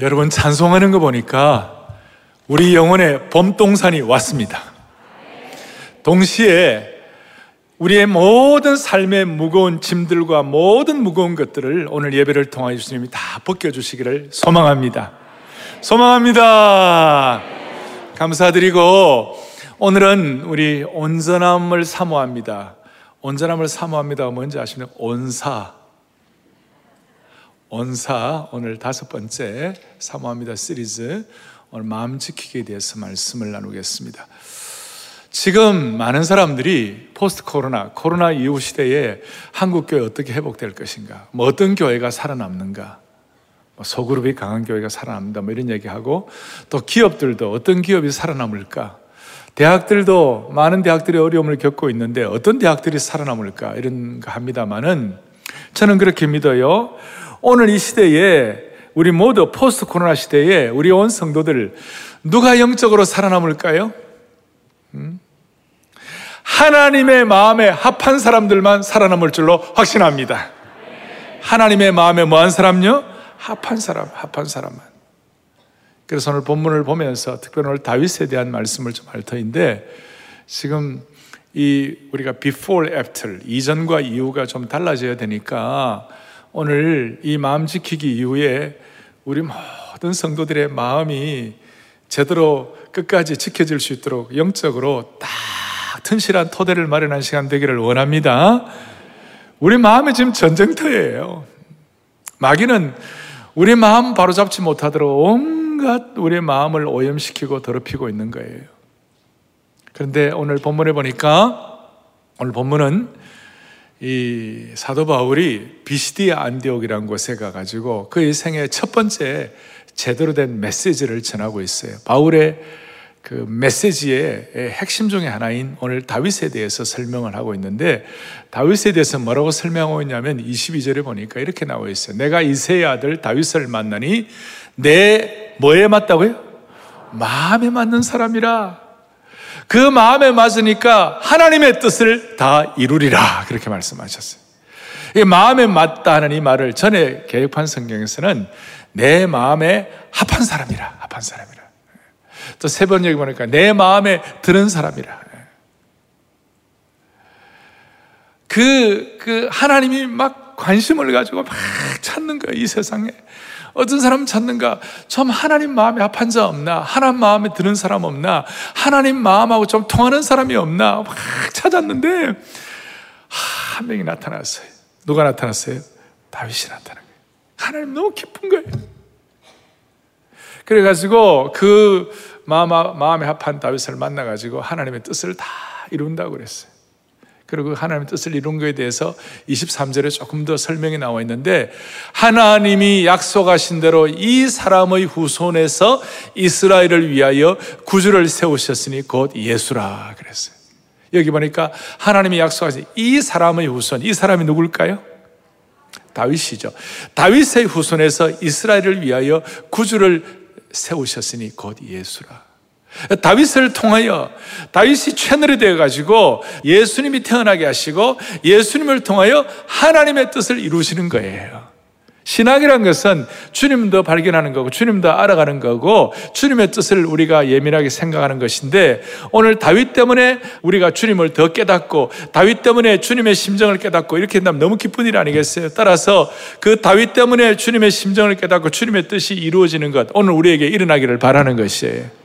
여러분 찬송하는 거 보니까 우리 영혼의 범동산이 왔습니다. 동시에 우리의 모든 삶의 무거운 짐들과 모든 무거운 것들을 오늘 예배를 통하여 주님이 다 벗겨주시기를 소망합니다. 소망합니다. 감사드리고 오늘은 우리 온전함을 사모합니다. 온전함을 사모합니다가 뭔지 아시나요? 온사. 원사 오늘 다섯 번째 사모합니다 시리즈. 오늘 마음 지키기에 대해서 말씀을 나누겠습니다. 지금 많은 사람들이 포스트 코로나, 코로나 이후 시대에 한국 교회 어떻게 회복될 것인가, 뭐 어떤 교회가 살아남는가, 뭐 소그룹이 강한 교회가 살아남는다, 뭐 이런 얘기하고 또 기업들도 어떤 기업이 살아남을까, 대학들도 많은 대학들이 어려움을 겪고 있는데 어떤 대학들이 살아남을까? 이런 거 합니다만은 저는 그렇게 믿어요. 오늘 이 시대에 우리 모두 포스트 코로나 시대에 우리 온 성도들 누가 영적으로 살아남을까요? 음? 하나님의 마음에 합한 사람들만 살아남을 줄로 확신합니다. 하나님의 마음에 뭐한 사람요? 합한 사람, 합한 사람만. 그래서 오늘 본문을 보면서 특별히 오늘 다윗에 대한 말씀을 좀 할 터인데 지금 이 우리가 before, after 이전과 이후가 좀 달라져야 되니까 오늘 이 마음 지키기 이후에 우리 모든 성도들의 마음이 제대로 끝까지 지켜질 수 있도록 영적으로 딱 튼실한 토대를 마련한 시간 되기를 원합니다. 우리 마음이 지금 전쟁터예요. 마귀는 우리 마음 바로잡지 못하도록 온갖 우리 마음을 오염시키고 더럽히고 있는 거예요. 그런데 오늘 본문에 보니까 오늘 본문은 이 사도 바울이 비시디아 안디옥이라는 곳에 가가지고 그의 생애 첫 번째 제대로 된 메시지를 전하고 있어요. 바울의 그 메시지의 핵심 중의 하나인 오늘 다윗에 대해서 설명을 하고 있는데 다윗에 대해서 뭐라고 설명하고 있냐면 22절에 보니까 이렇게 나와 있어요. 내가 이세의 아들 다윗을 만나니 내 뭐에 맞다고요? 마음에 맞는 사람이라 그 마음에 맞으니까 하나님의 뜻을 다 이루리라. 그렇게 말씀하셨어요. 이 마음에 맞다 하는 이 말을 전에 개혁판 성경에서는 내 마음에 합한 사람이라. 합한 사람이라. 또 세번 여기 보니까 내 마음에 드는 사람이라. 그, 그 하나님이 막 관심을 가지고 막 찾는 거예요. 이 세상에. 어떤 사람 찾는가? 좀 하나님 마음에 합한 자 없나? 하나님 마음에 드는 사람 없나? 하나님 마음하고 좀 통하는 사람이 없나? 막 찾았는데, 한 명이 나타났어요. 누가 나타났어요? 다윗이 나타난 거예요. 하나님 너무 기쁜 거예요. 그래가지고 그 마음, 마음에 합한 다윗을 만나가지고 하나님의 뜻을 다 이룬다고 그랬어요. 그리고 하나님의 뜻을 이룬 것에 대해서 23절에 조금 더 설명이 나와 있는데 하나님이 약속하신 대로 이 사람의 후손에서 이스라엘을 위하여 구주를 세우셨으니 곧 예수라 그랬어요. 여기 보니까 하나님이 약속하신 이 사람의 후손, 이 사람이 누굴까요? 다윗이죠. 다윗의 후손에서 이스라엘을 위하여 구주를 세우셨으니 곧 예수라. 다윗을 통하여 다윗이 채널이 되어 가지고 예수님이 태어나게 하시고 예수님을 통하여 하나님의 뜻을 이루시는 거예요. 신학이란 것은 주님도 발견하는 거고 주님도 알아가는 거고 주님의 뜻을 우리가 예민하게 생각하는 것인데 오늘 다윗 때문에 우리가 주님을 더 깨닫고 다윗 때문에 주님의 심정을 깨닫고 이렇게 된다면 너무 기쁜 일 아니겠어요? 따라서 그 다윗 때문에 주님의 심정을 깨닫고 주님의 뜻이 이루어지는 것 오늘 우리에게 일어나기를 바라는 것이에요.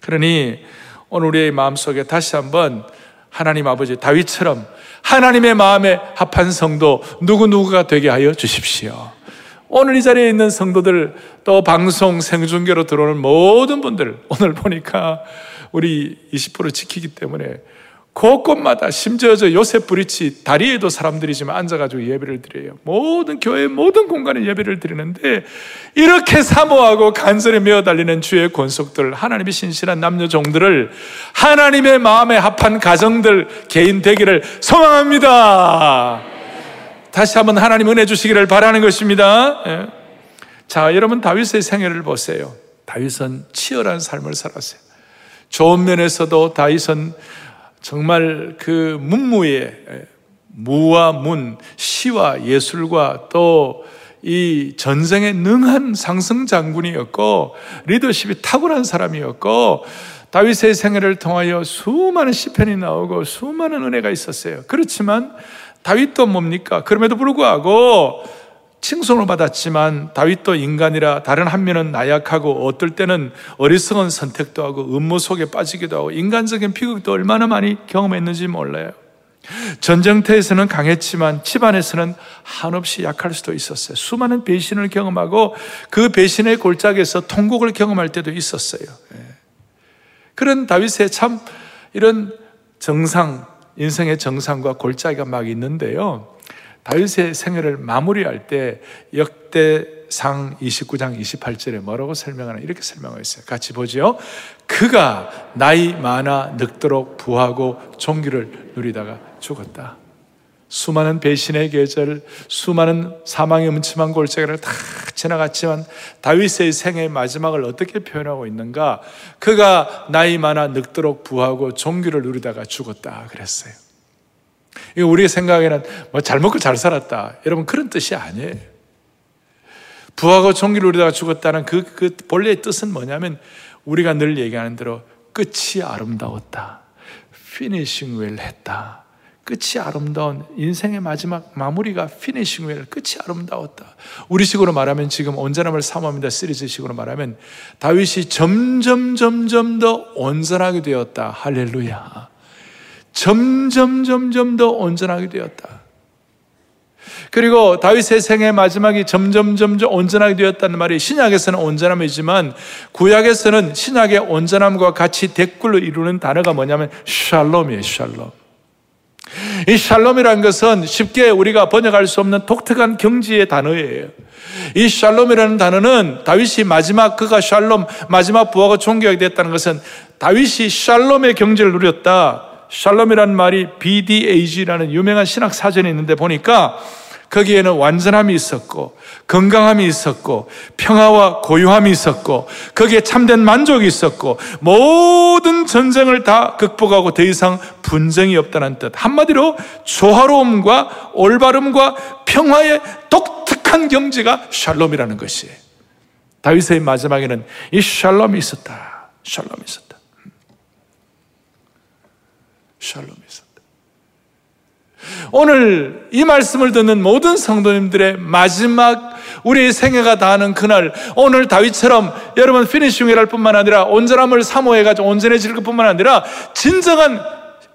그러니 오늘 우리의 마음속에 다시 한번 하나님 아버지 다윗처럼 하나님의 마음에 합한 성도 누구누구가 되게 하여 주십시오. 오늘 이 자리에 있는 성도들 또 방송 생중계로 들어오는 모든 분들 오늘 보니까 우리 20% 지키기 때문에 곳곳마다 심지어 저 요셉 브리치 다리에도 사람들이 지금 앉아가지고 예배를 드려요. 모든 교회 모든 공간에 예배를 드리는데 이렇게 사모하고 간절히 메어 달리는 주의 권속들 하나님의 신실한 남녀 종들을 하나님의 마음에 합한 가정들 개인 되기를 소망합니다. 다시 한번 하나님 은혜 주시기를 바라는 것입니다. 예. 자, 여러분 다윗의 생애를 보세요. 다윗은 치열한 삶을 살았어요. 좋은 면에서도 다윗은 정말 그 문무의 무와 문, 시와 예술과 또 이 전쟁에 능한 상승 장군이었고 리더십이 탁월한 사람이었고 다윗의 생애를 통하여 수많은 시편이 나오고 수많은 은혜가 있었어요. 그렇지만 다윗도 뭡니까? 그럼에도 불구하고 칭송을 받았지만 다윗도 인간이라 다른 한 면은 나약하고 어떨 때는 어리석은 선택도 하고 음모 속에 빠지기도 하고 인간적인 비극도 얼마나 많이 경험했는지 몰라요. 전쟁터에서는 강했지만 집안에서는 한없이 약할 수도 있었어요. 수많은 배신을 경험하고 그 배신의 골짜기에서 통곡을 경험할 때도 있었어요. 예. 그런 다윗의 참 이런 정상, 인생의 정상과 골짜기가 막 있는데요. 다윗의 생애를 마무리할 때 역대상 29장 28절에 뭐라고 설명하나 이렇게 설명하고 있어요. 같이 보죠. 그가 나이 많아 늙도록 부하고 종기를 누리다가 죽었다. 수많은 배신의 계절, 수많은 사망의 음침한 골짜기를 다 지나갔지만 다윗의 생의 마지막을 어떻게 표현하고 있는가? 그가 나이 많아 늙도록 부하고 종기를 누리다가 죽었다 그랬어요. 이거 우리 생각에는 뭐 잘 먹고 잘 살았다. 여러분 그런 뜻이 아니에요. 부하고 종기를 누리다가 죽었다는 그, 그 본래의 뜻은 뭐냐면 우리가 늘 얘기하는 대로 끝이 아름다웠다. finishing well 했다. 끝이 아름다운 인생의 마지막 마무리가 finishing well 끝이 아름다웠다. 우리식으로 말하면 지금 온전함을 사모합니다 시리즈식으로 말하면 다윗이 점점 점점 더 온전하게 되었다. 할렐루야. 점점 점점 더 온전하게 되었다. 그리고 다윗의 생의 마지막이 점점 점점 온전하게 되었다는 말이 신약에서는 온전함이지만 구약에서는 신약의 온전함과 같이 댓글로 이루는 단어가 뭐냐면 샬롬이에요. 샬롬. 이 샬롬이라는 것은 쉽게 우리가 번역할 수 없는 독특한 경지의 단어예요. 이 샬롬이라는 단어는 다윗이 마지막 그가 샬롬 마지막 부하가 존경하게 됐다는 것은 다윗이 샬롬의 경지를 누렸다. 샬롬이라는 말이 BDAG라는 유명한 신학 사전이 있는데 보니까 거기에는 완전함이 있었고 건강함이 있었고 평화와 고요함이 있었고 거기에 참된 만족이 있었고 모든 전쟁을 다 극복하고 더 이상 분쟁이 없다는 뜻. 한마디로 조화로움과 올바름과 평화의 독특한 경지가 샬롬이라는 것이에요. 다윗의 마지막에는 이 샬롬이 있었다. 샬롬이 있었다. 샬롬이 있었다. 오늘 이 말씀을 듣는 모든 성도님들의 마지막 우리의 생애가 다하는 그날 오늘 다윗처럼 여러분 피니싱 웨할 뿐만 아니라 온전함을 사모해가지고 온전해질 것뿐만 아니라 진정한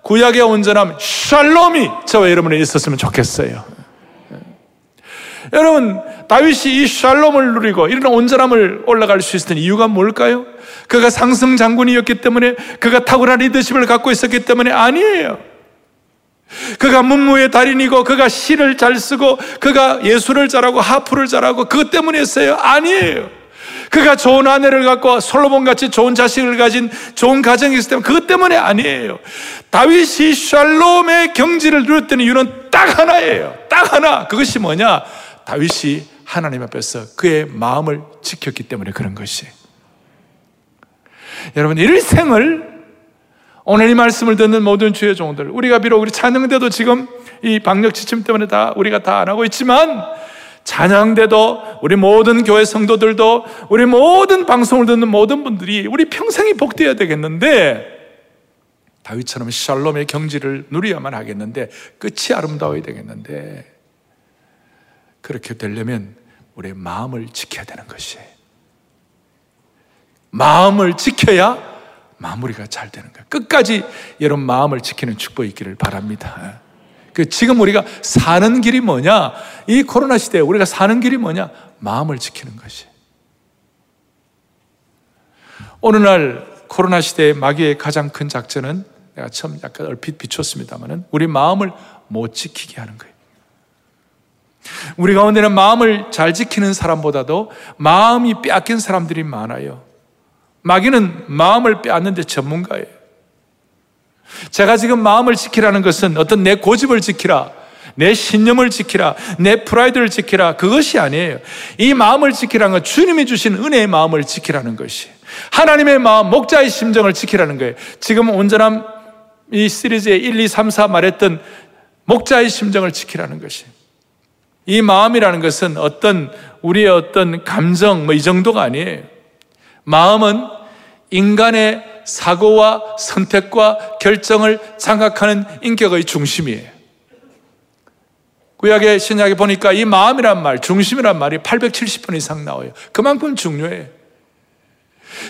구약의 온전함 샬롬이 저와 여러분에 있었으면 좋겠어요. 여러분 다윗이 이 샬롬을 누리고 이런 온전함을 올라갈 수 있었던 이유가 뭘까요? 그가 상승 장군이었기 때문에 그가 탁월한 리더십을 갖고 있었기 때문에 아니에요. 그가 문무의 달인이고 그가 시를 잘 쓰고 그가 예술을 잘하고 하프를 잘하고 그것 때문이었어요? 아니에요. 그가 좋은 아내를 갖고 솔로몬 같이 좋은 자식을 가진 좋은 가정이 있을 때문에 그것 때문에 아니에요. 다윗이 샬롬의 경지를 누렸던 이유는 딱 하나예요. 딱 하나. 그것이 뭐냐? 다윗이 하나님 앞에서 그의 마음을 지켰기 때문에 그런 것이. 여러분 일생을 오늘 이 말씀을 듣는 모든 주의 종들, 우리가 비록 우리 찬양대도 지금 이 방역 지침 때문에 다 우리가 다 안 하고 있지만 찬양대도 우리 모든 교회 성도들도 우리 모든 방송을 듣는 모든 분들이 우리 평생이 복되어야 되겠는데 다윗처럼 샬롬의 경지를 누려야만 하겠는데 끝이 아름다워야 되겠는데 그렇게 되려면 우리의 마음을 지켜야 되는 것이 마음을 지켜야 마무리가 잘 되는 거예요. 끝까지 여러분 마음을 지키는 축복이 있기를 바랍니다. 그 지금 우리가 사는 길이 뭐냐? 이 코로나 시대에 우리가 사는 길이 뭐냐? 마음을 지키는 것이. 어느 날 코로나 시대의 마귀의 가장 큰 작전은 내가 처음 약간 얼핏 비췄습니다만은 우리 마음을 못 지키게 하는 거예요. 우리 가운데는 마음을 잘 지키는 사람보다도 마음이 빼앗긴 사람들이 많아요. 마귀는 마음을 빼앗는데 전문가예요. 제가 지금 마음을 지키라는 것은 어떤 내 고집을 지키라, 내 신념을 지키라, 내 프라이드를 지키라, 그것이 아니에요. 이 마음을 지키라는 건 주님이 주신 은혜의 마음을 지키라는 것이. 하나님의 마음, 목자의 심정을 지키라는 거예요. 지금 온전함 이 시리즈의 1, 2, 3, 4 말했던 목자의 심정을 지키라는 것이. 이 마음이라는 것은 어떤 우리의 어떤 감정 뭐 이 정도가 아니에요. 마음은 인간의 사고와 선택과 결정을 장악하는 인격의 중심이에요. 구약의 신약에 보니까 이 마음이란 말, 중심이란 말이 870번 이상 나와요. 그만큼 중요해요.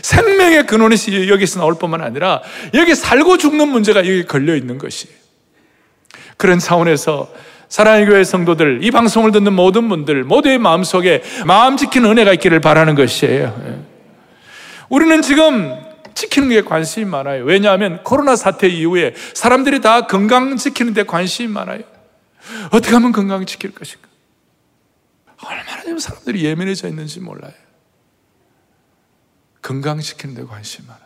생명의 근원이 여기서 나올 뿐만 아니라 여기 살고 죽는 문제가 여기 걸려 있는 것이 그런 차원에서 사랑의 교회 성도들, 이 방송을 듣는 모든 분들 모두의 마음속에 마음 지키는 은혜가 있기를 바라는 것이에요. 예. 우리는 지금 지키는 게 관심이 많아요. 왜냐하면 코로나 사태 이후에 사람들이 다 건강 지키는 데 관심이 많아요. 어떻게 하면 건강 지킬 것인가? 얼마나 사람들이 예민해져 있는지 몰라요. 건강시키는 데 관심이 많아.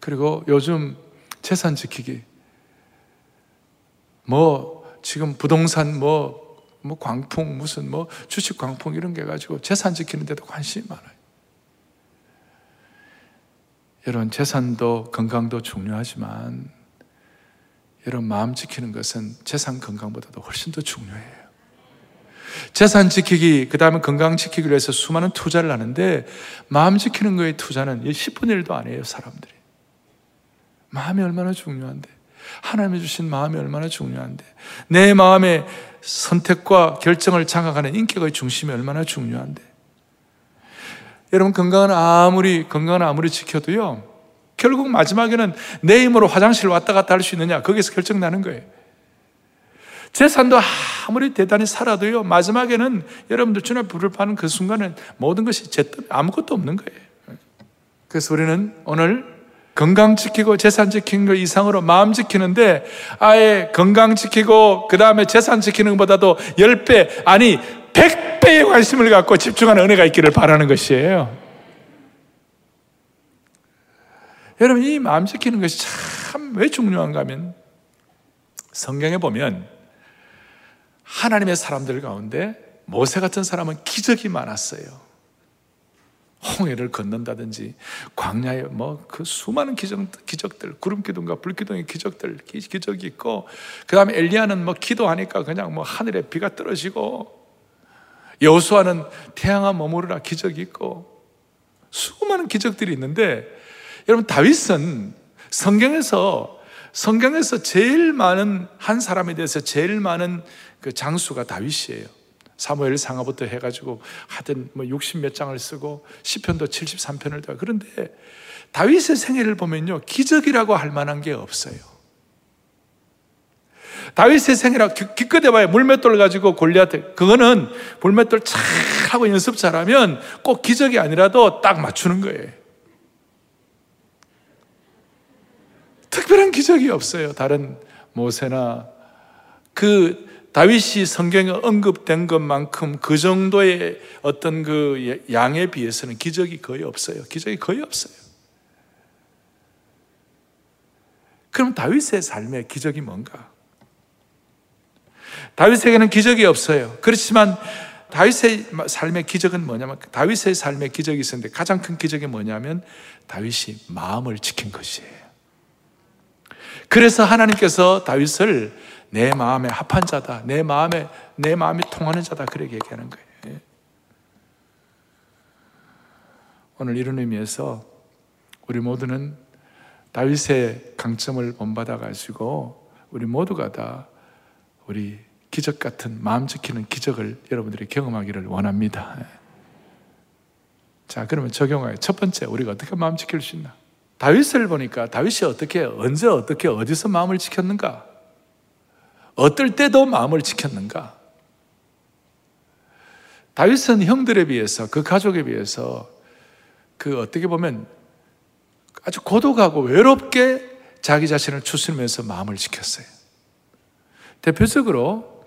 그리고 요즘 재산 지키기. 뭐, 지금 부동산 뭐, 뭐 광풍, 무슨 뭐 주식 광풍 이런 게 가지고 재산 지키는 데도 관심이 많아요. 여러분, 재산도 건강도 중요하지만, 여러분, 마음 지키는 것은 재산 건강보다도 훨씬 더 중요해요. 재산 지키기, 그 다음에 건강 지키기 위해서 수많은 투자를 하는데, 마음 지키는 거에 투자는 10분의 1도 안 해요, 사람들이. 마음이 얼마나 중요한데. 하나님이 주신 마음이 얼마나 중요한데. 내 마음의 선택과 결정을 장악하는 인격의 중심이 얼마나 중요한데. 여러분, 건강은 아무리, 건강은 아무리 지켜도요, 결국 마지막에는 내 힘으로 화장실 왔다 갔다 할 수 있느냐, 거기서 결정 나는 거예요. 재산도 아무리 대단히 살아도요, 마지막에는 여러분들 주님 불을 파는 그 순간은 모든 것이 제 뜻, 아무것도 없는 거예요. 그래서 우리는 오늘 건강 지키고 재산 지키는 것 이상으로 마음 지키는데 아예 건강 지키고 그 다음에 재산 지키는 것보다도 10배, 아니 100배의 관심을 갖고 집중하는 은혜가 있기를 바라는 것이에요. 여러분, 이 마음 지키는 것이 참 왜 중요한가 하면 성경에 보면 하나님의 사람들 가운데 모세 같은 사람은 기적이 많았어요. 홍해를 걷는다든지 광야에 뭐 그 수많은 기적, 기적들 구름 기둥과 불 기둥의 기적들 기적이 있고 그 다음에 엘리야는 뭐 기도하니까 그냥 뭐 하늘에 비가 떨어지고 여호수아는 태양아 머무르라 기적이 있고 수많은 기적들이 있는데 여러분 다윗은 성경에서 성경에서 제일 많은 한 사람에 대해서 제일 많은 그 장수가 다윗이에요. 사무엘 상하부터 해가지고 하여튼 뭐60 몇 장을 쓰고 시편도 73편을 다 그런데 다윗의 생애를 보면요 기적이라고 할 만한 게 없어요. 다윗의 생애라 기껏 해봐야 물맷돌 가지고 골리앗 그거는 물맷돌 잘 하고 연습 잘하면 꼭 기적이 아니라도 딱 맞추는 거예요. 특별한 기적이 없어요. 다른 모세나 그 다윗이 성경에 언급된 것만큼 그 정도의 어떤 그 양에 비해서는 기적이 거의 없어요. 기적이 거의 없어요. 그럼 다윗의 삶의 기적이 뭔가? 다윗에게는 기적이 없어요. 그렇지만 다윗의 삶의 기적은 뭐냐면 다윗의 삶의 기적이 있었는데 가장 큰 기적이 뭐냐면 다윗이 마음을 지킨 것이에요. 그래서 하나님께서 다윗을 내 마음에 합한 자다. 내 마음에, 내 마음이 통하는 자다. 그렇게 얘기하는 거예요. 예. 오늘 이런 의미에서 우리 모두는 다윗의 강점을 본받아 가지고 우리 모두가 다 우리 기적 같은 마음 지키는 기적을 여러분들이 경험하기를 원합니다. 예. 자, 그러면 적용하여 첫 번째 우리가 어떻게 마음 지킬 수 있나? 다윗을 보니까 다윗이 어떻게 언제 어떻게 어디서 마음을 지켰는가? 어떨 때도 마음을 지켰는가? 다윗은 형들에 비해서 그 가족에 비해서 그 어떻게 보면 아주 고독하고 외롭게 자기 자신을 추스르면서 마음을 지켰어요. 대표적으로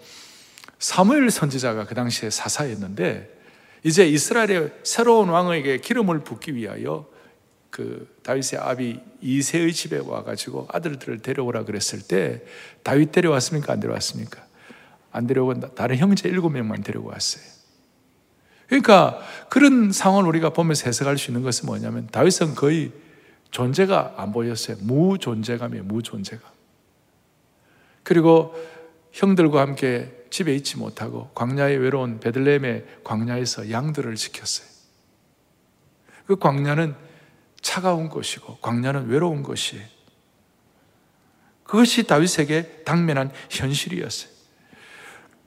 사무엘 선지자가 그 당시에 사사였는데 이제 이스라엘의 새로운 왕에게 기름을 붓기 위하여 그 다윗의 아비 이세의 집에 와가지고 아들들을 데려오라 그랬을 때 다윗 데려왔습니까? 안 데려왔습니까? 안 데려오고 다른 형제 일곱 명만 데리고 왔어요. 그러니까 그런 상황을 우리가 보면서 해석할 수 있는 것은 뭐냐면 다윗은 거의 존재가 안 보였어요. 무존재감이에요. 무존재감. 그리고 형들과 함께 집에 있지 못하고 광야의 외로운 베들레헴의 광야에서 양들을 지켰어요. 그 광야는 차가운 곳이고 광야는 외로운 곳이에요. 그것이 다윗에게 당면한 현실이었어요.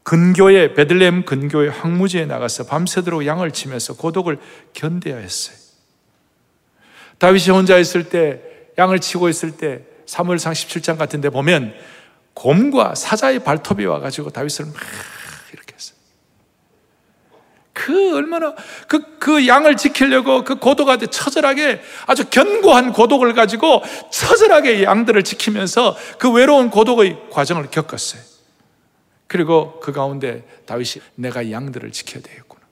근교의 베들레헴 근교의 황무지에 나가서 밤새도록 양을 치면서 고독을 견뎌야 했어요. 다윗이 혼자 있을 때 양을 치고 있을 때 사무엘상 17장 같은 데 보면 곰과 사자의 발톱이 와 가지고 다윗을 막 이렇게 했어요. 그 얼마나 그, 그 양을 지키려고 그 고독한테 처절하게 아주 견고한 고독을 가지고 처절하게 양들을 지키면서 그 외로운 고독의 과정을 겪었어요. 그리고 그 가운데 다윗이 내가 양들을 지켜야 되겠구나.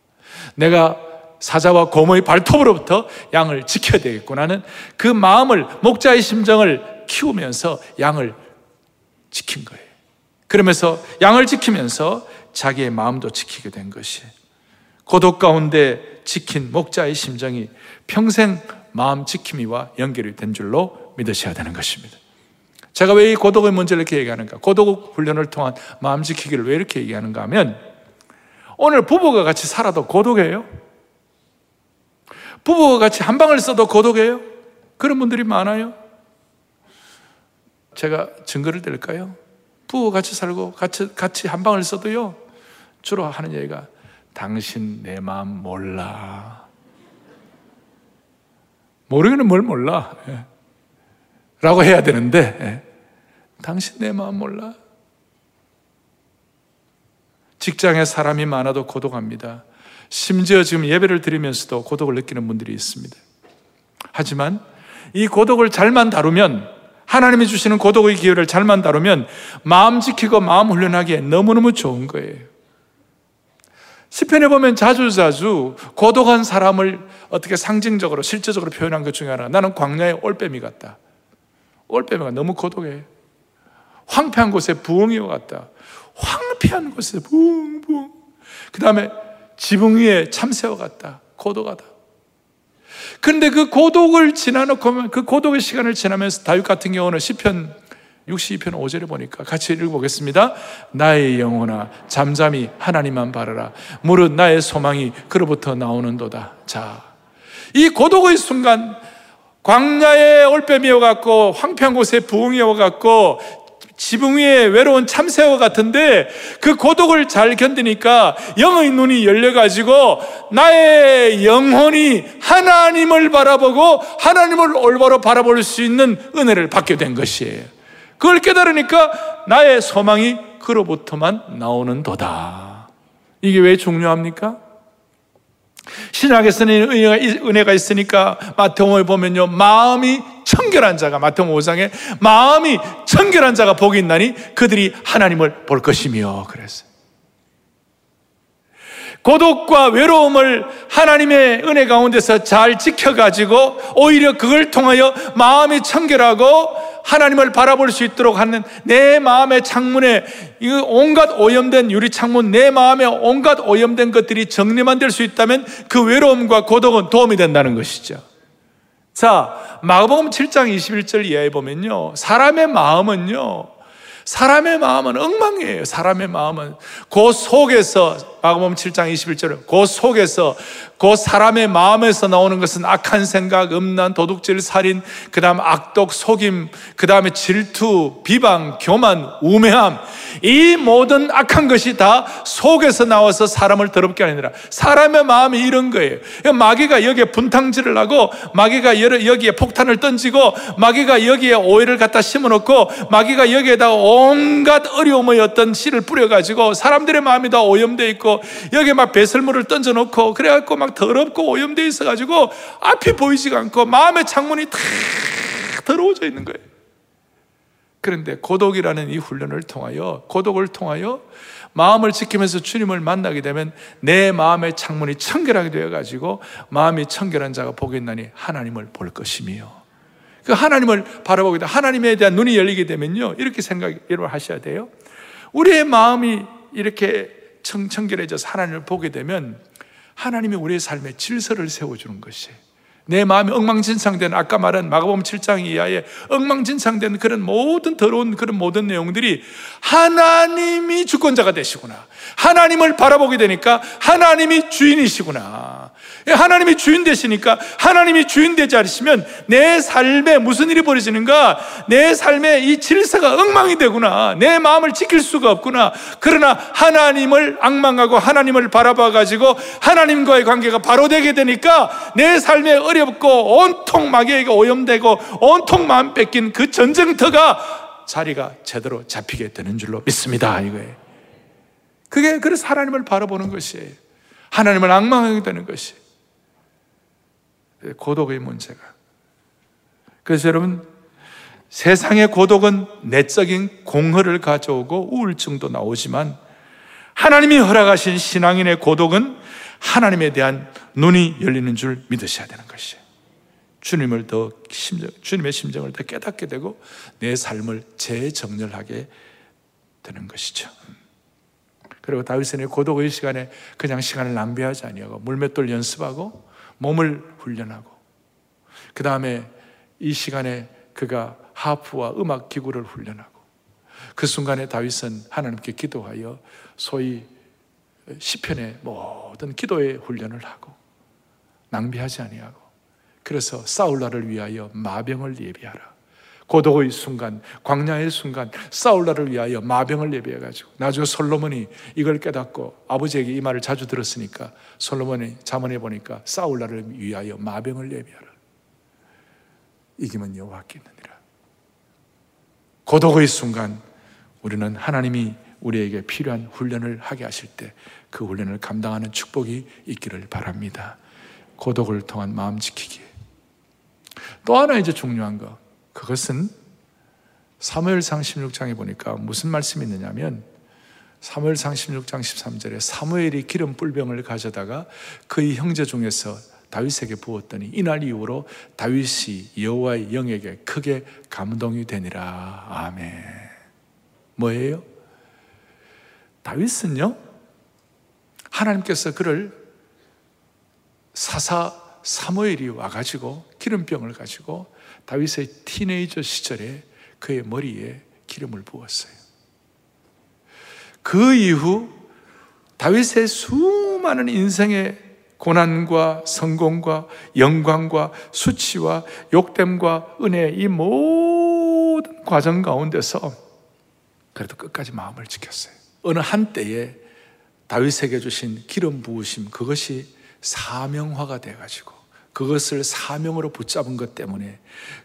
내가 사자와 곰의 발톱으로부터 양을 지켜야 되겠구나는 그 마음을 목자의 심정을 키우면서 양을 지킨 거예요. 그러면서 양을 지키면서 자기의 마음도 지키게 된 것이 고독 가운데 지킨 목자의 심정이 평생 마음 지킴이와 연결이 된 줄로 믿으셔야 되는 것입니다. 제가 왜 이 고독의 문제를 이렇게 얘기하는가? 고독 훈련을 통한 마음 지키기를 왜 이렇게 얘기하는가 하면 오늘 부부가 같이 살아도 고독해요. 부부가 같이 한 방을 써도 고독해요. 그런 분들이 많아요. 제가 증거를 드릴까요? 부부 같이 살고 같이, 같이 한 방을 써도요, 주로 하는 얘기가 당신 내 마음 몰라. 모르기는 뭘 몰라. 예. 라고 해야 되는데, 예. 당신 내 마음 몰라. 직장에 사람이 많아도 고독합니다. 심지어 지금 예배를 드리면서도 고독을 느끼는 분들이 있습니다. 하지만 이 고독을 잘만 다루면 하나님이 주시는 고독의 기회를 잘만 다루면 마음 지키고 마음 훈련하기에 너무너무 좋은 거예요. 시편에 보면 자주자주 고독한 사람을 어떻게 상징적으로 실제적으로 표현한 것 중에 하나 나는 광야의 올빼미 같다. 올빼미가 너무 고독해. 황폐한 곳에 부엉이와 같다. 황폐한 곳에 붕붕. 그 다음에 지붕 위에 참새와 같다. 고독하다. 그런데 그 고독을 지나놓고 그 고독의 시간을 지나면서 다윗 같은 경우는 시편 62편 5절에 보니까 같이 읽어보겠습니다. 나의 영혼아 잠잠히 하나님만 바라라. 무릇 나의 소망이 그로부터 나오는도다. 자, 이 고독의 순간 광야의 올빼미와 같고 황폐한 곳에 부흥이와 같고 지붕 위에 외로운 참새와 같은데 그 고독을 잘 견디니까 영의 눈이 열려가지고 나의 영혼이 하나님을 바라보고 하나님을 올바로 바라볼 수 있는 은혜를 받게 된 것이에요. 그걸 깨달으니까 나의 소망이 그로부터만 나오는 도다. 이게 왜 중요합니까? 신약에서는 은혜가 있으니까 마태복음에 보면요 마음이 청결한 자가 마태복음 5장에 마음이 청결한 자가 복이 있나니 그들이 하나님을 볼 것이며 그랬어요. 고독과 외로움을 하나님의 은혜 가운데서 잘 지켜가지고 오히려 그걸 통하여 마음이 청결하고 하나님을 바라볼 수 있도록 하는 내 마음의 창문에 이 온갖 오염된 유리 창문, 내 마음에 온갖 오염된 것들이 정리만 될 수 있다면 그 외로움과 고독은 도움이 된다는 것이죠. 자, 마가복음 7장 21절 이하에 보면요. 사람의 마음은요. 사람의 마음은 엉망이에요. 사람의 마음은 그 속에서 마가복음 7장 21절 그 속에서 그 사람의 마음에서 나오는 것은 악한 생각, 음란, 도둑질, 살인, 그다음 악독, 속임, 그다음에 질투, 비방, 교만, 우매함 이 모든 악한 것이 다 속에서 나와서 사람을 더럽게 하느라 사람의 마음이 이런 거예요. 마귀가 여기에 분탕질을 하고 마귀가 여기에 폭탄을 던지고 마귀가 여기에 오해를 갖다 심어놓고 마귀가 여기에다 온갖 어려움의 어떤 씨를 뿌려가지고 사람들의 마음이 다 오염되어 있고 여기에 막 배설물을 던져놓고 그래갖고 막 더럽고 오염되어 있어가지고 앞이 보이지가 않고 마음의 창문이 다 더러워져 있는 거예요. 그런데 고독이라는 이 훈련을 통하여 고독을 통하여 마음을 지키면서 주님을 만나게 되면 내 마음의 창문이 청결하게 되어 가지고 마음이 청결한 자가 보겠나니 하나님을 볼 것이며 그 하나님을 바라보게 되 하나님에 대한 눈이 열리게 되면요 이렇게 생각 여러분 하셔야 돼요. 우리의 마음이 이렇게 청, 청결해져서 하나님을 보게 되면 하나님이 우리의 삶에 질서를 세워주는 것이에요. 내 마음이 엉망진창된 아까 말한 마가복음 7장 이하에 엉망진창된 그런 모든 더러운 그런 모든 내용들이 하나님이 주권자가 되시구나. 하나님을 바라보게 되니까 하나님이 주인이시구나. 예, 하나님이 주인 되시니까 하나님이 주인 되지 않으시면 내 삶에 무슨 일이 벌어지는가? 내 삶에 이 질서가 엉망이 되구나. 내 마음을 지킬 수가 없구나. 그러나 하나님을 악망하고 하나님을 바라봐 가지고 하나님과의 관계가 바로 되게 되니까 내 삶에 어 렵고 온통 마귀에게 오염되고 온통 마음 뺏긴 그 전쟁터가 자리가 제대로 잡히게 되는 줄로 믿습니다. 이거예요. 그게 그래서 하나님을 바라보는 것이에요. 하나님을 악망하게 되는 것이. 고독의 문제가. 그래서 여러분, 세상의 고독은 내적인 공허를 가져오고 우울증도 나오지만 하나님이 허락하신 신앙인의 고독은 하나님에 대한 눈이 열리는 줄 믿으셔야 되는 것이에요. 주님을 더 심정, 주님의 심정을 더 깨닫게 되고 내 삶을 재정렬하게 되는 것이죠. 그리고 다윗은 고독의 시간에 그냥 시간을 낭비하지 아니하고 물맷돌 연습하고 몸을 훈련하고 그 다음에 이 시간에 그가 하프와 음악 기구를 훈련하고 그 순간에 다윗은 하나님께 기도하여 소위 시편의 모든 기도의 훈련을 하고 낭비하지 아니하고 그래서 사울라를 위하여 마병을 예비하라. 고독의 순간, 광야의 순간, 사울라를 위하여 마병을 예비해가지고 나중에 솔로몬이 이걸 깨닫고 아버지에게 이 말을 자주 들었으니까 솔로몬이 자문해 보니까 사울라를 위하여 마병을 예비하라. 이기면 여호와께 있느니라. 고독의 순간 우리는 하나님이 우리에게 필요한 훈련을 하게 하실 때 그 훈련을 감당하는 축복이 있기를 바랍니다. 고독을 통한 마음 지키기. 또 하나 이제 중요한 거. 그것은 사무엘상 16장에 보니까 무슨 말씀이 있느냐면 사무엘상 16장 13절에 사무엘이 기름 뿔병을 가져다가 그의 형제 중에서 다윗에게 부었더니 이날 이후로 다윗이 여호와의 영에게 크게 감동이 되니라. 아멘. 뭐예요? 다윗은요. 하나님께서 그를 사사 사무엘이 와가지고 기름병을 가지고 다윗의 티네이저 시절에 그의 머리에 기름을 부었어요. 그 이후 다윗의 수많은 인생의 고난과 성공과 영광과 수치와 욕됨과 은혜 이 모든 과정 가운데서 그래도 끝까지 마음을 지켰어요. 어느 한때에 다윗에게 주신 기름 부으심 그것이 사명화가 돼 가지고 그것을 사명으로 붙잡은 것 때문에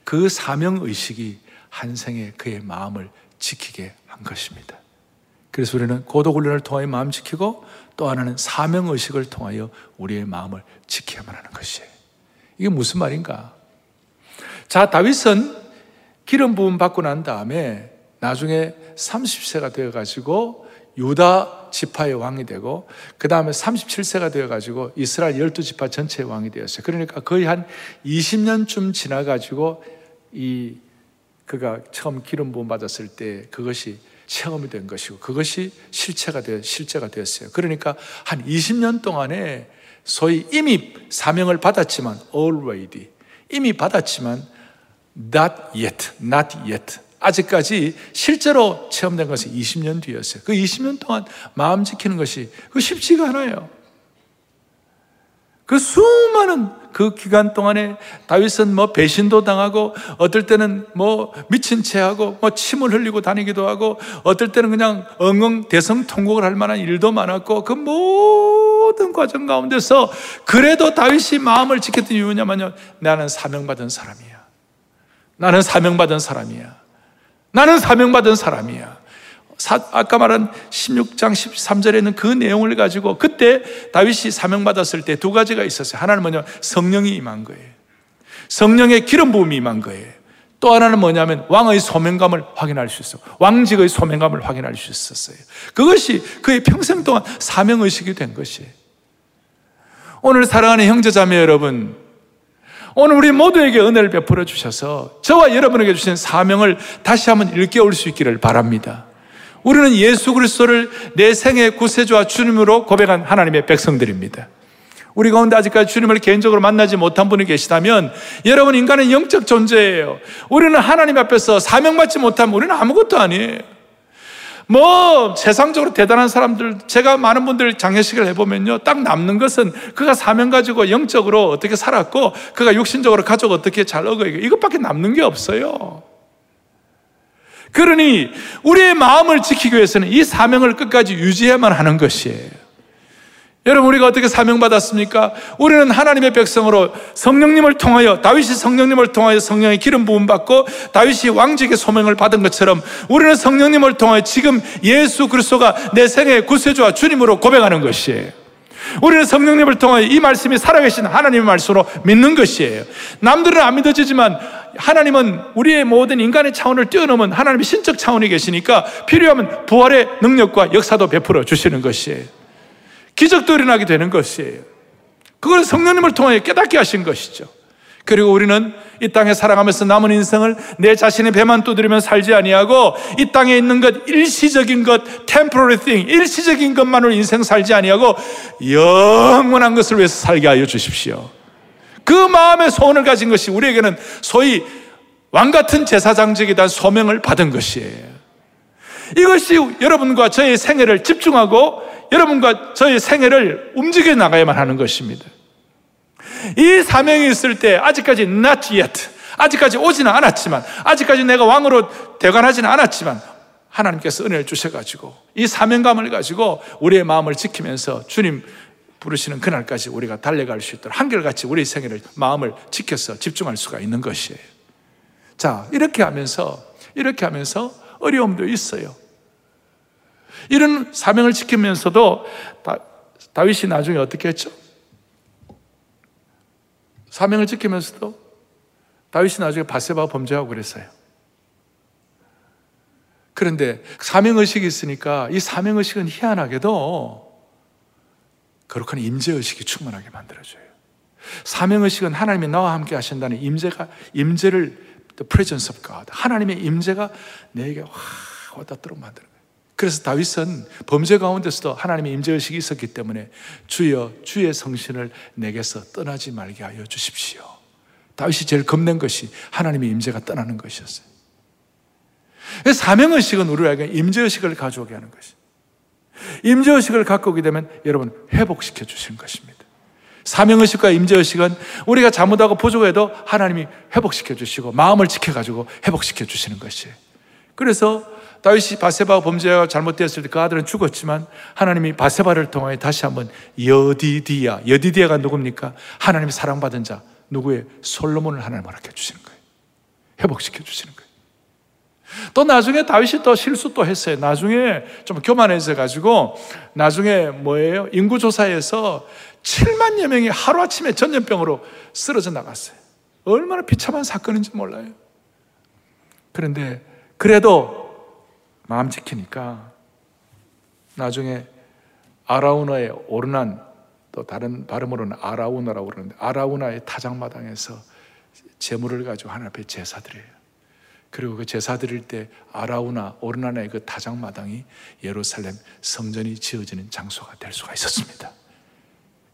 그 사명 의식이 한 생에 그의 마음을 지키게 한 것입니다. 그래서 우리는 고독 훈련을 통하여 마음 지키고 또 하나는 사명 의식을 통하여 우리의 마음을 지켜야만 하는 것이에요. 이게 무슨 말인가? 자, 다윗은 기름 부음 받고 난 다음에 나중에 30세가 되어 가지고 유다 지파의 왕이 되고 그 다음에 37세가 되어가지고 이스라엘 12지파 전체의 왕이 되었어요. 그러니까 거의 한 20년쯤 지나가지고 이 그가 처음 기름 부음 받았을 때 그것이 체험이 된 것이고 그것이 실체가 되어 실제가 되었어요. 그러니까 한 20년 동안에 소위 이미 사명을 받았지만 already 이미 받았지만 not yet, not yet 아직까지 실제로 체험된 것은 20년 뒤였어요. 그 20년 동안 마음 지키는 것이 그 쉽지가 않아요. 그 수많은 그 기간 동안에 다윗은 뭐 배신도 당하고 어떨 때는 뭐 미친 채 하고 뭐 침을 흘리고 다니기도 하고 어떨 때는 그냥 엉엉 대성통곡을 할 만한 일도 많았고 그 모든 과정 가운데서 그래도 다윗이 마음을 지켰던 이유냐면요. 나는 사명받은 사람이야. 나는 사명받은 사람이야. 나는 사명받은 사람이야. 사, 아까 말한 16장 13절에 있는 그 내용을 가지고 그때 다윗이 사명받았을 때 두 가지가 있었어요. 하나는 뭐냐? 성령이 임한 거예요. 성령의 기름 부음이 임한 거예요. 또 하나는 뭐냐면 왕의 소명감을 확인할 수 있어. 왕직의 소명감을 확인할 수 있었어요. 그것이 그의 평생 동안 사명의식이 된 것이에요. 오늘 사랑하는 형제자매 여러분, 오늘 우리 모두에게 은혜를 베풀어 주셔서 저와 여러분에게 주신 사명을 다시 한번 일깨울 수 있기를 바랍니다. 우리는 예수 그리스도를 내 생의 구세주와 주님으로 고백한 하나님의 백성들입니다. 우리 가운데 아직까지 주님을 개인적으로 만나지 못한 분이 계시다면 여러분 인간은 영적 존재예요. 우리는 하나님 앞에서 사명받지 못하면 우리는 아무것도 아니에요. 뭐 세상적으로 대단한 사람들 제가 많은 분들 장례식을 해보면요 딱 남는 것은 그가 사명 가지고 영적으로 어떻게 살았고 그가 육신적으로 가족 어떻게 잘 얻어 이것밖에 남는 게 없어요. 그러니 우리의 마음을 지키기 위해서는 이 사명을 끝까지 유지해야만 하는 것이에요. 여러분 우리가 어떻게 사명 받았습니까? 우리는 하나님의 백성으로 성령님을 통하여 다윗이 성령님을 통하여 성령의 기름 부음 받고 다윗이 왕직의 소명을 받은 것처럼 우리는 성령님을 통하여 지금 예수 그리스도가 내 생의 구세주와 주님으로 고백하는 것이에요. 우리는 성령님을 통하여 이 말씀이 살아계신 하나님의 말씀으로 믿는 것이에요. 남들은 안 믿어지지만 하나님은 우리의 모든 인간의 차원을 뛰어넘은 하나님의 신적 차원이 계시니까 필요하면 부활의 능력과 역사도 베풀어 주시는 것이에요. 기적도 일어나게 되는 것이에요. 그걸 성령님을 통해 깨닫게 하신 것이죠. 그리고 우리는 이 땅에 살아가면서 남은 인생을 내 자신의 배만 두드리면 살지 아니하고 이 땅에 있는 것 일시적인 것 temporary thing 일시적인 것만으로 인생 살지 아니하고 영원한 것을 위해서 살게 하여 주십시오. 그 마음의 소원을 가진 것이 우리에게는 소위 왕 같은 제사장직에 대한 소명을 받은 것이에요. 이것이 여러분과 저의 생애를 집중하고 여러분과 저의 생애를 움직여 나가야만 하는 것입니다. 이 사명이 있을 때 아직까지 not yet, 아직까지 오지는 않았지만, 아직까지 내가 왕으로 대관하지는 않았지만, 하나님께서 은혜를 주셔가지고 이 사명감을 가지고 우리의 마음을 지키면서 주님 부르시는 그날까지 우리가 달려갈 수 있도록 한결같이 우리 생애를 마음을 지켜서 집중할 수가 있는 것이에요. 자, 이렇게 하면서 이렇게 하면서 어려움도 있어요. 이런 사명을 지키면서도 다, 다윗이 나중에 어떻게 했죠? 사명을 지키면서도 다윗이 나중에 바세바 범죄하고 그랬어요. 그런데 사명의식이 있으니까 이 사명의식은 희한하게도 거룩한 임재의식이 충만하게 만들어줘요. 사명의식은 하나님이 나와 함께 하신다는 임재가, 임재를, the presence. 하나님의 임재가 내게 확 와닿도록 만드는 그래서 다윗은 범죄 가운데서도 하나님의 임재의식이 있었기 때문에 주여 주의 성신을 내게서 떠나지 말게 하여 주십시오. 다윗이 제일 겁낸 것이 하나님의 임재가 떠나는 것이었어요. 사명의식은 우리에게 임재의식을 가져오게 하는 것이 임재의식을 갖고 오게 되면 여러분 회복시켜 주시는 것입니다. 사명의식과 임재의식은 우리가 잘못하고 부족해도 하나님이 회복시켜 주시고 마음을 지켜가지고 회복시켜 주시는 것이에요. 그래서 다윗이 바세바가 범죄가 잘못되었을 때 그 아들은 죽었지만 하나님이 바세바를 통하여 다시 한번 여디디야, 여디디야가 누굽니까? 하나님이 사랑받은 자, 누구의 솔로몬을 하나님 허락해 주시는 거예요. 회복시켜 주시는 거예요. 또 나중에 다윗이 또 실수 또 했어요. 나중에 좀 교만해져 가지고 나중에 뭐예요? 인구 조사에서 7만여 명이 하루아침에 전염병으로 쓰러져 나갔어요. 얼마나 비참한 사건인지 몰라요. 그런데 그래도 마음 지키니까 나중에 아라우나의 오르난 또 다른 발음으로는 아라우나라고 그러는데 아라우나의 타작마당에서 재물을 가지고 하나님 앞에 제사 드려요. 그리고 그 제사 드릴 때 아라우나 오르난의 그 타작마당이 예루살렘 성전이 지어지는 장소가 될 수가 있었습니다.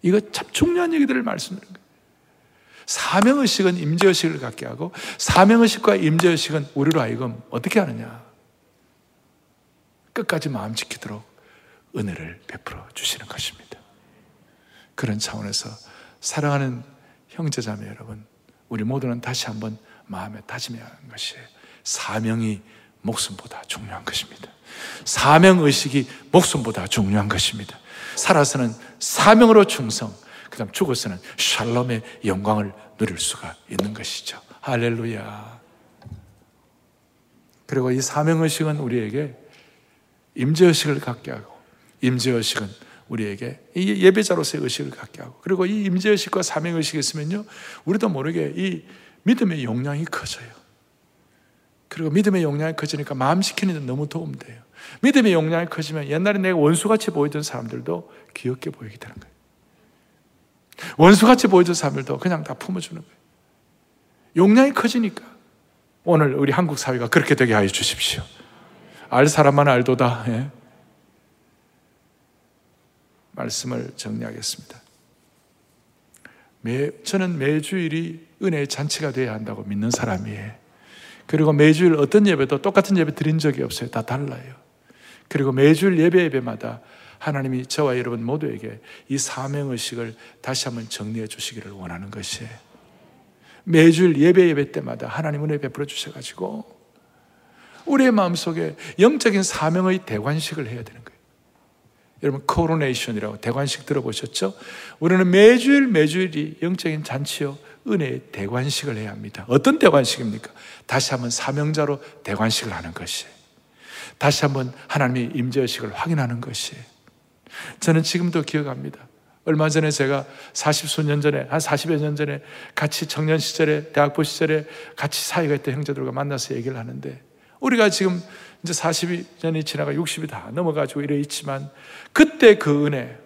이거 참 중요한 얘기들을 거예요. 사명의식은 임재의식을 갖게 하고 사명의식과 임재의식은 우리로 하여금 어떻게 하느냐 끝까지 마음 지키도록 은혜를 베풀어 주시는 것입니다. 그런 차원에서 사랑하는 형제자매 여러분, 우리 모두는 다시 한번 마음에 다짐해야 하는 것이 사명이 목숨보다 중요한 것입니다. 사명 의식이 목숨보다 중요한 것입니다. 살아서는 사명으로 충성, 그 다음 죽어서는 샬롬의 영광을 누릴 수가 있는 것이죠. 할렐루야. 그리고 이 사명 의식은 우리에게 임재의식을 갖게 하고 임재의식은 우리에게 이 예배자로서의 의식을 갖게 하고 그리고 이 임재의식과 사명의식이 있으면요 우리도 모르게 이 믿음의 용량이 커져요 그리고 믿음의 용량이 커지니까 마음 지키는 데 너무 도움돼요 믿음의 용량이 커지면 옛날에 내가 원수같이 보이던 사람들도 귀엽게 보이게 되는 거예요 원수같이 보이던 사람들도 그냥 다 품어주는 거예요 용량이 커지니까 오늘 우리 한국 사회가 그렇게 되게 하여 주십시오 알 사람만 알도다. 예. 말씀을 정리하겠습니다. 매, 저는 매주일이 은혜의 잔치가 되어야 한다고 믿는 사람이에요. 그리고 매주일 어떤 예배도 똑같은 예배 드린 적이 없어요. 다 달라요. 그리고 매주일 예배 예배마다 하나님이 저와 여러분 모두에게 이 사명의식을 다시 한번 정리해 주시기를 원하는 것이에요. 매주일 예배 예배 때마다 하나님 은혜 베풀어 주셔가지고 우리의 마음속에 영적인 사명의 대관식을 해야 되는 거예요. 여러분 코로네이션이라고 대관식 들어보셨죠? 우리는 매주일 매주일이 영적인 잔치요 은혜의 대관식을 해야 합니다. 어떤 대관식입니까? 다시 한번 사명자로 대관식을 하는 것이에요. 다시 한번 하나님의 임재의식을 확인하는 것이에요. 저는 지금도 기억합니다. 얼마 전에 제가 40수 년 전에, 한 40여 년 전에 같이 청년 시절에, 대학부 시절에 같이 사이가 있던 형제들과 만나서 얘기를 하는데, 우리가 지금 이제 40년이 지나가 60이 다 넘어가지고 이래 있지만, 그때 그 은혜,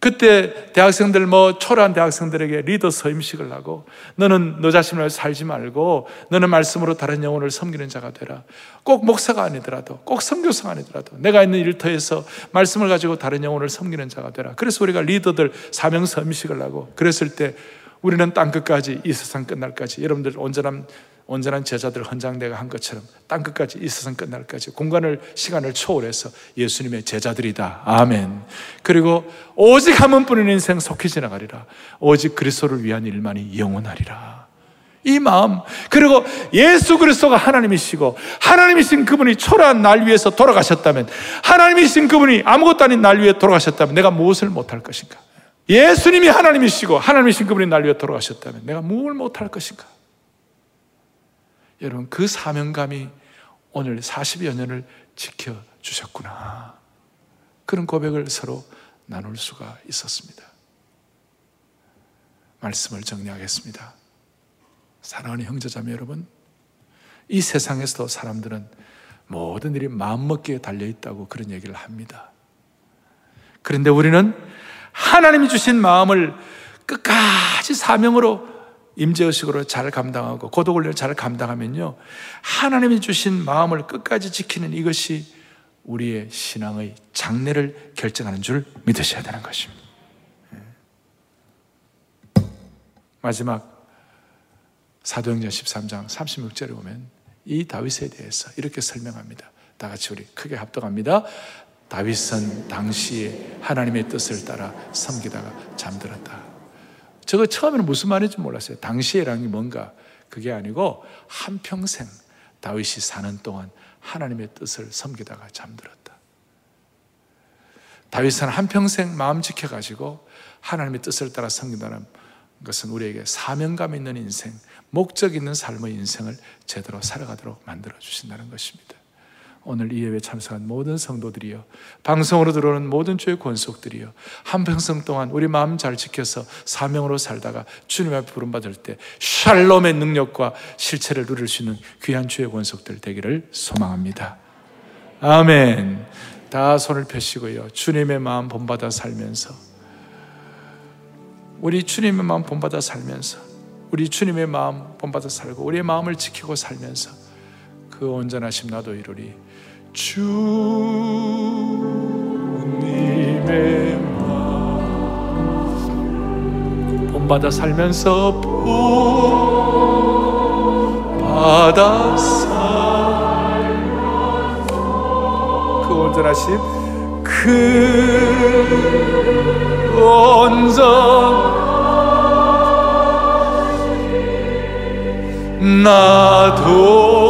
그때 대학생들 뭐 초라한 대학생들에게 리더 서임식을 하고 너는 너 자신을 살지 말고 너는 말씀으로 다른 영혼을 섬기는 자가 되라. 꼭 목사가 아니더라도 꼭 선교사가 아니더라도 내가 있는 일터에서 말씀을 가지고 다른 영혼을 섬기는 자가 되라. 그래서 우리가 리더들 사명 서임식을 하고 그랬을 때 우리는 땅 끝까지 이 세상 끝날까지 여러분들 온전한 온전한 제자들 헌장대가 한 것처럼 땅 끝까지 이 세상 끝날까지 공간을 시간을 초월해서 예수님의 제자들이다. 아멘. 그리고 오직 한 번뿐인 인생 속히 지나가리라. 오직 그리스도를 위한 일만이 영원하리라. 이 마음 그리고 예수 그리스도가 하나님이시고 하나님이신 그분이 초라한 날 위해서 돌아가셨다면 하나님이신 그분이 아무것도 아닌 날 위해 돌아가셨다면 내가 무엇을 못할 것인가? 예수님이 하나님이시고 하나님이신 그분이 날 위해 돌아가셨다면 내가 무엇을 못할 것인가? 여러분, 그 사명감이 오늘 40여 년을 지켜주셨구나. 그런 고백을 서로 나눌 수가 있었습니다. 말씀을 정리하겠습니다. 사랑하는 형제자매 여러분, 이 세상에서도 사람들은 모든 일이 마음먹기에 달려있다고 그런 얘기를 합니다. 그런데 우리는 하나님이 주신 마음을 끝까지 사명으로 임재의식으로 잘 감당하고 고독을 잘 감당하면요. 하나님이 주신 마음을 끝까지 지키는 이것이 우리의 신앙의 장래를 결정하는 줄 믿으셔야 되는 것입니다. 예. 마지막 사도행전 13장 36절에 보면 이 다윗에 대해서 이렇게 설명합니다. 다 같이 우리 크게 합동합니다. 다윗은 당시에 하나님의 뜻을 따라 섬기다가 잠들었다. 저거 처음에는 무슨 말인지 몰랐어요. 당시에라는 게 뭔가 그게 아니고 한평생 다윗이 사는 동안 하나님의 뜻을 섬기다가 잠들었다. 다윗은 한평생 마음 지켜가지고 하나님의 뜻을 따라 섬긴다는 것은 우리에게 사명감 있는 인생, 목적 있는 삶의 인생을 제대로 살아가도록 만들어 주신다는 것입니다. 오늘 이 예배 참석한 모든 성도들이요. 방송으로 들어오는 모든 주의 권속들이요. 한평생 동안 우리 마음 잘 지켜서 사명으로 살다가 주님 앞에 부름받을 때 샬롬의 능력과 실체를 누릴 수 있는 귀한 주의 권속들 되기를 소망합니다. 아멘. 다 손을 펴시고요. 주님의 마음 본받아 살면서 우리 주님의 마음 본받아 살면서 우리 주님의 마음 본받아 살고 우리의 마음을 지키고 살면서 그 온전하심 나도 이루리. 주님의 마음. 본받아 살면서 본받아 살그 온전하심 그 온전 나도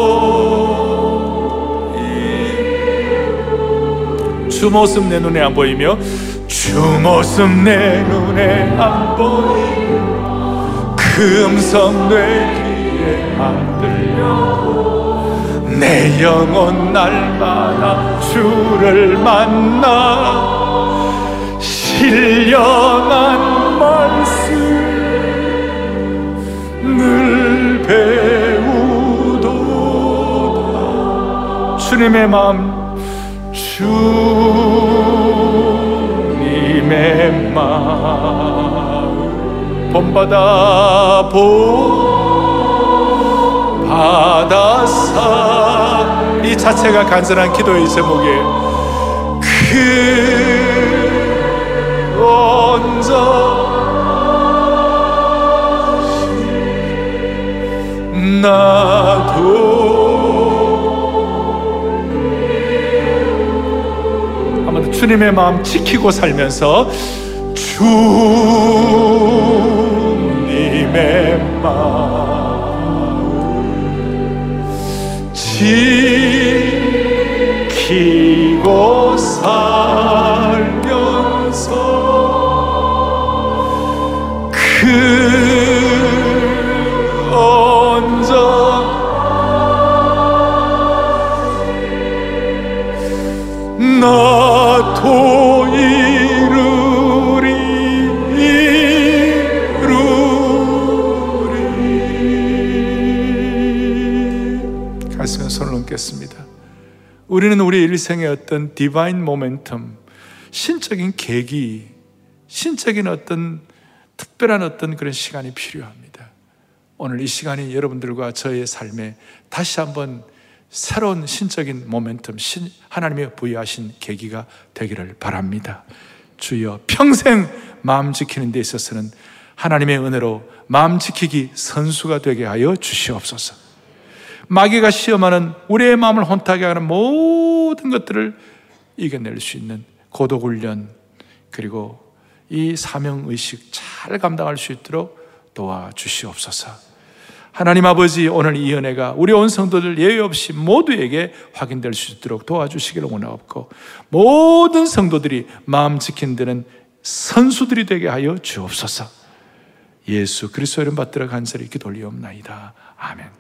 주 모습 내 눈에 안 보이며 주 모습 내 눈에 안 보이며 그 음성 내 귀에 안 들려 내 영혼 날마다 주를 만나 신령한 말씀 늘 배우도다. 주님의 마음 주님의 마음 봄바다 봄바다사 이 자체가 간절한 기도의 제목에 그 언저 나 주님의 마음 지키고 살면서 주님의 마음 지키고 살면서 그 우리는 우리 일생의 어떤 디바인 모멘텀 신적인 계기 신적인 어떤 특별한 어떤 그런 시간이 필요합니다 오늘 이 시간이 여러분들과 저의 삶에 다시 한번 새로운 신적인 모멘텀, 신, 하나님의 부여하신 계기가 되기를 바랍니다. 주여 평생 마음 지키는 데 있어서는 하나님의 은혜로 마음 지키기 선수가 되게 하여 주시옵소서. 마귀가 시험하는 우리의 마음을 혼탁하게 하는 모든 것들을 이겨낼 수 있는 고독 훈련 그리고 이 사명 의식 잘 감당할 수 있도록 도와 주시옵소서. 하나님 아버지 오늘 이 은혜가 우리 온 성도들 예외 없이 모두에게 확인될 수 있도록 도와주시기를 원하옵고 모든 성도들이 마음 지킨 데는 선수들이 되게 하여 주옵소서. 예수 그리스도 이름 받들어 간절히 기도 올리옵나이다. 아멘.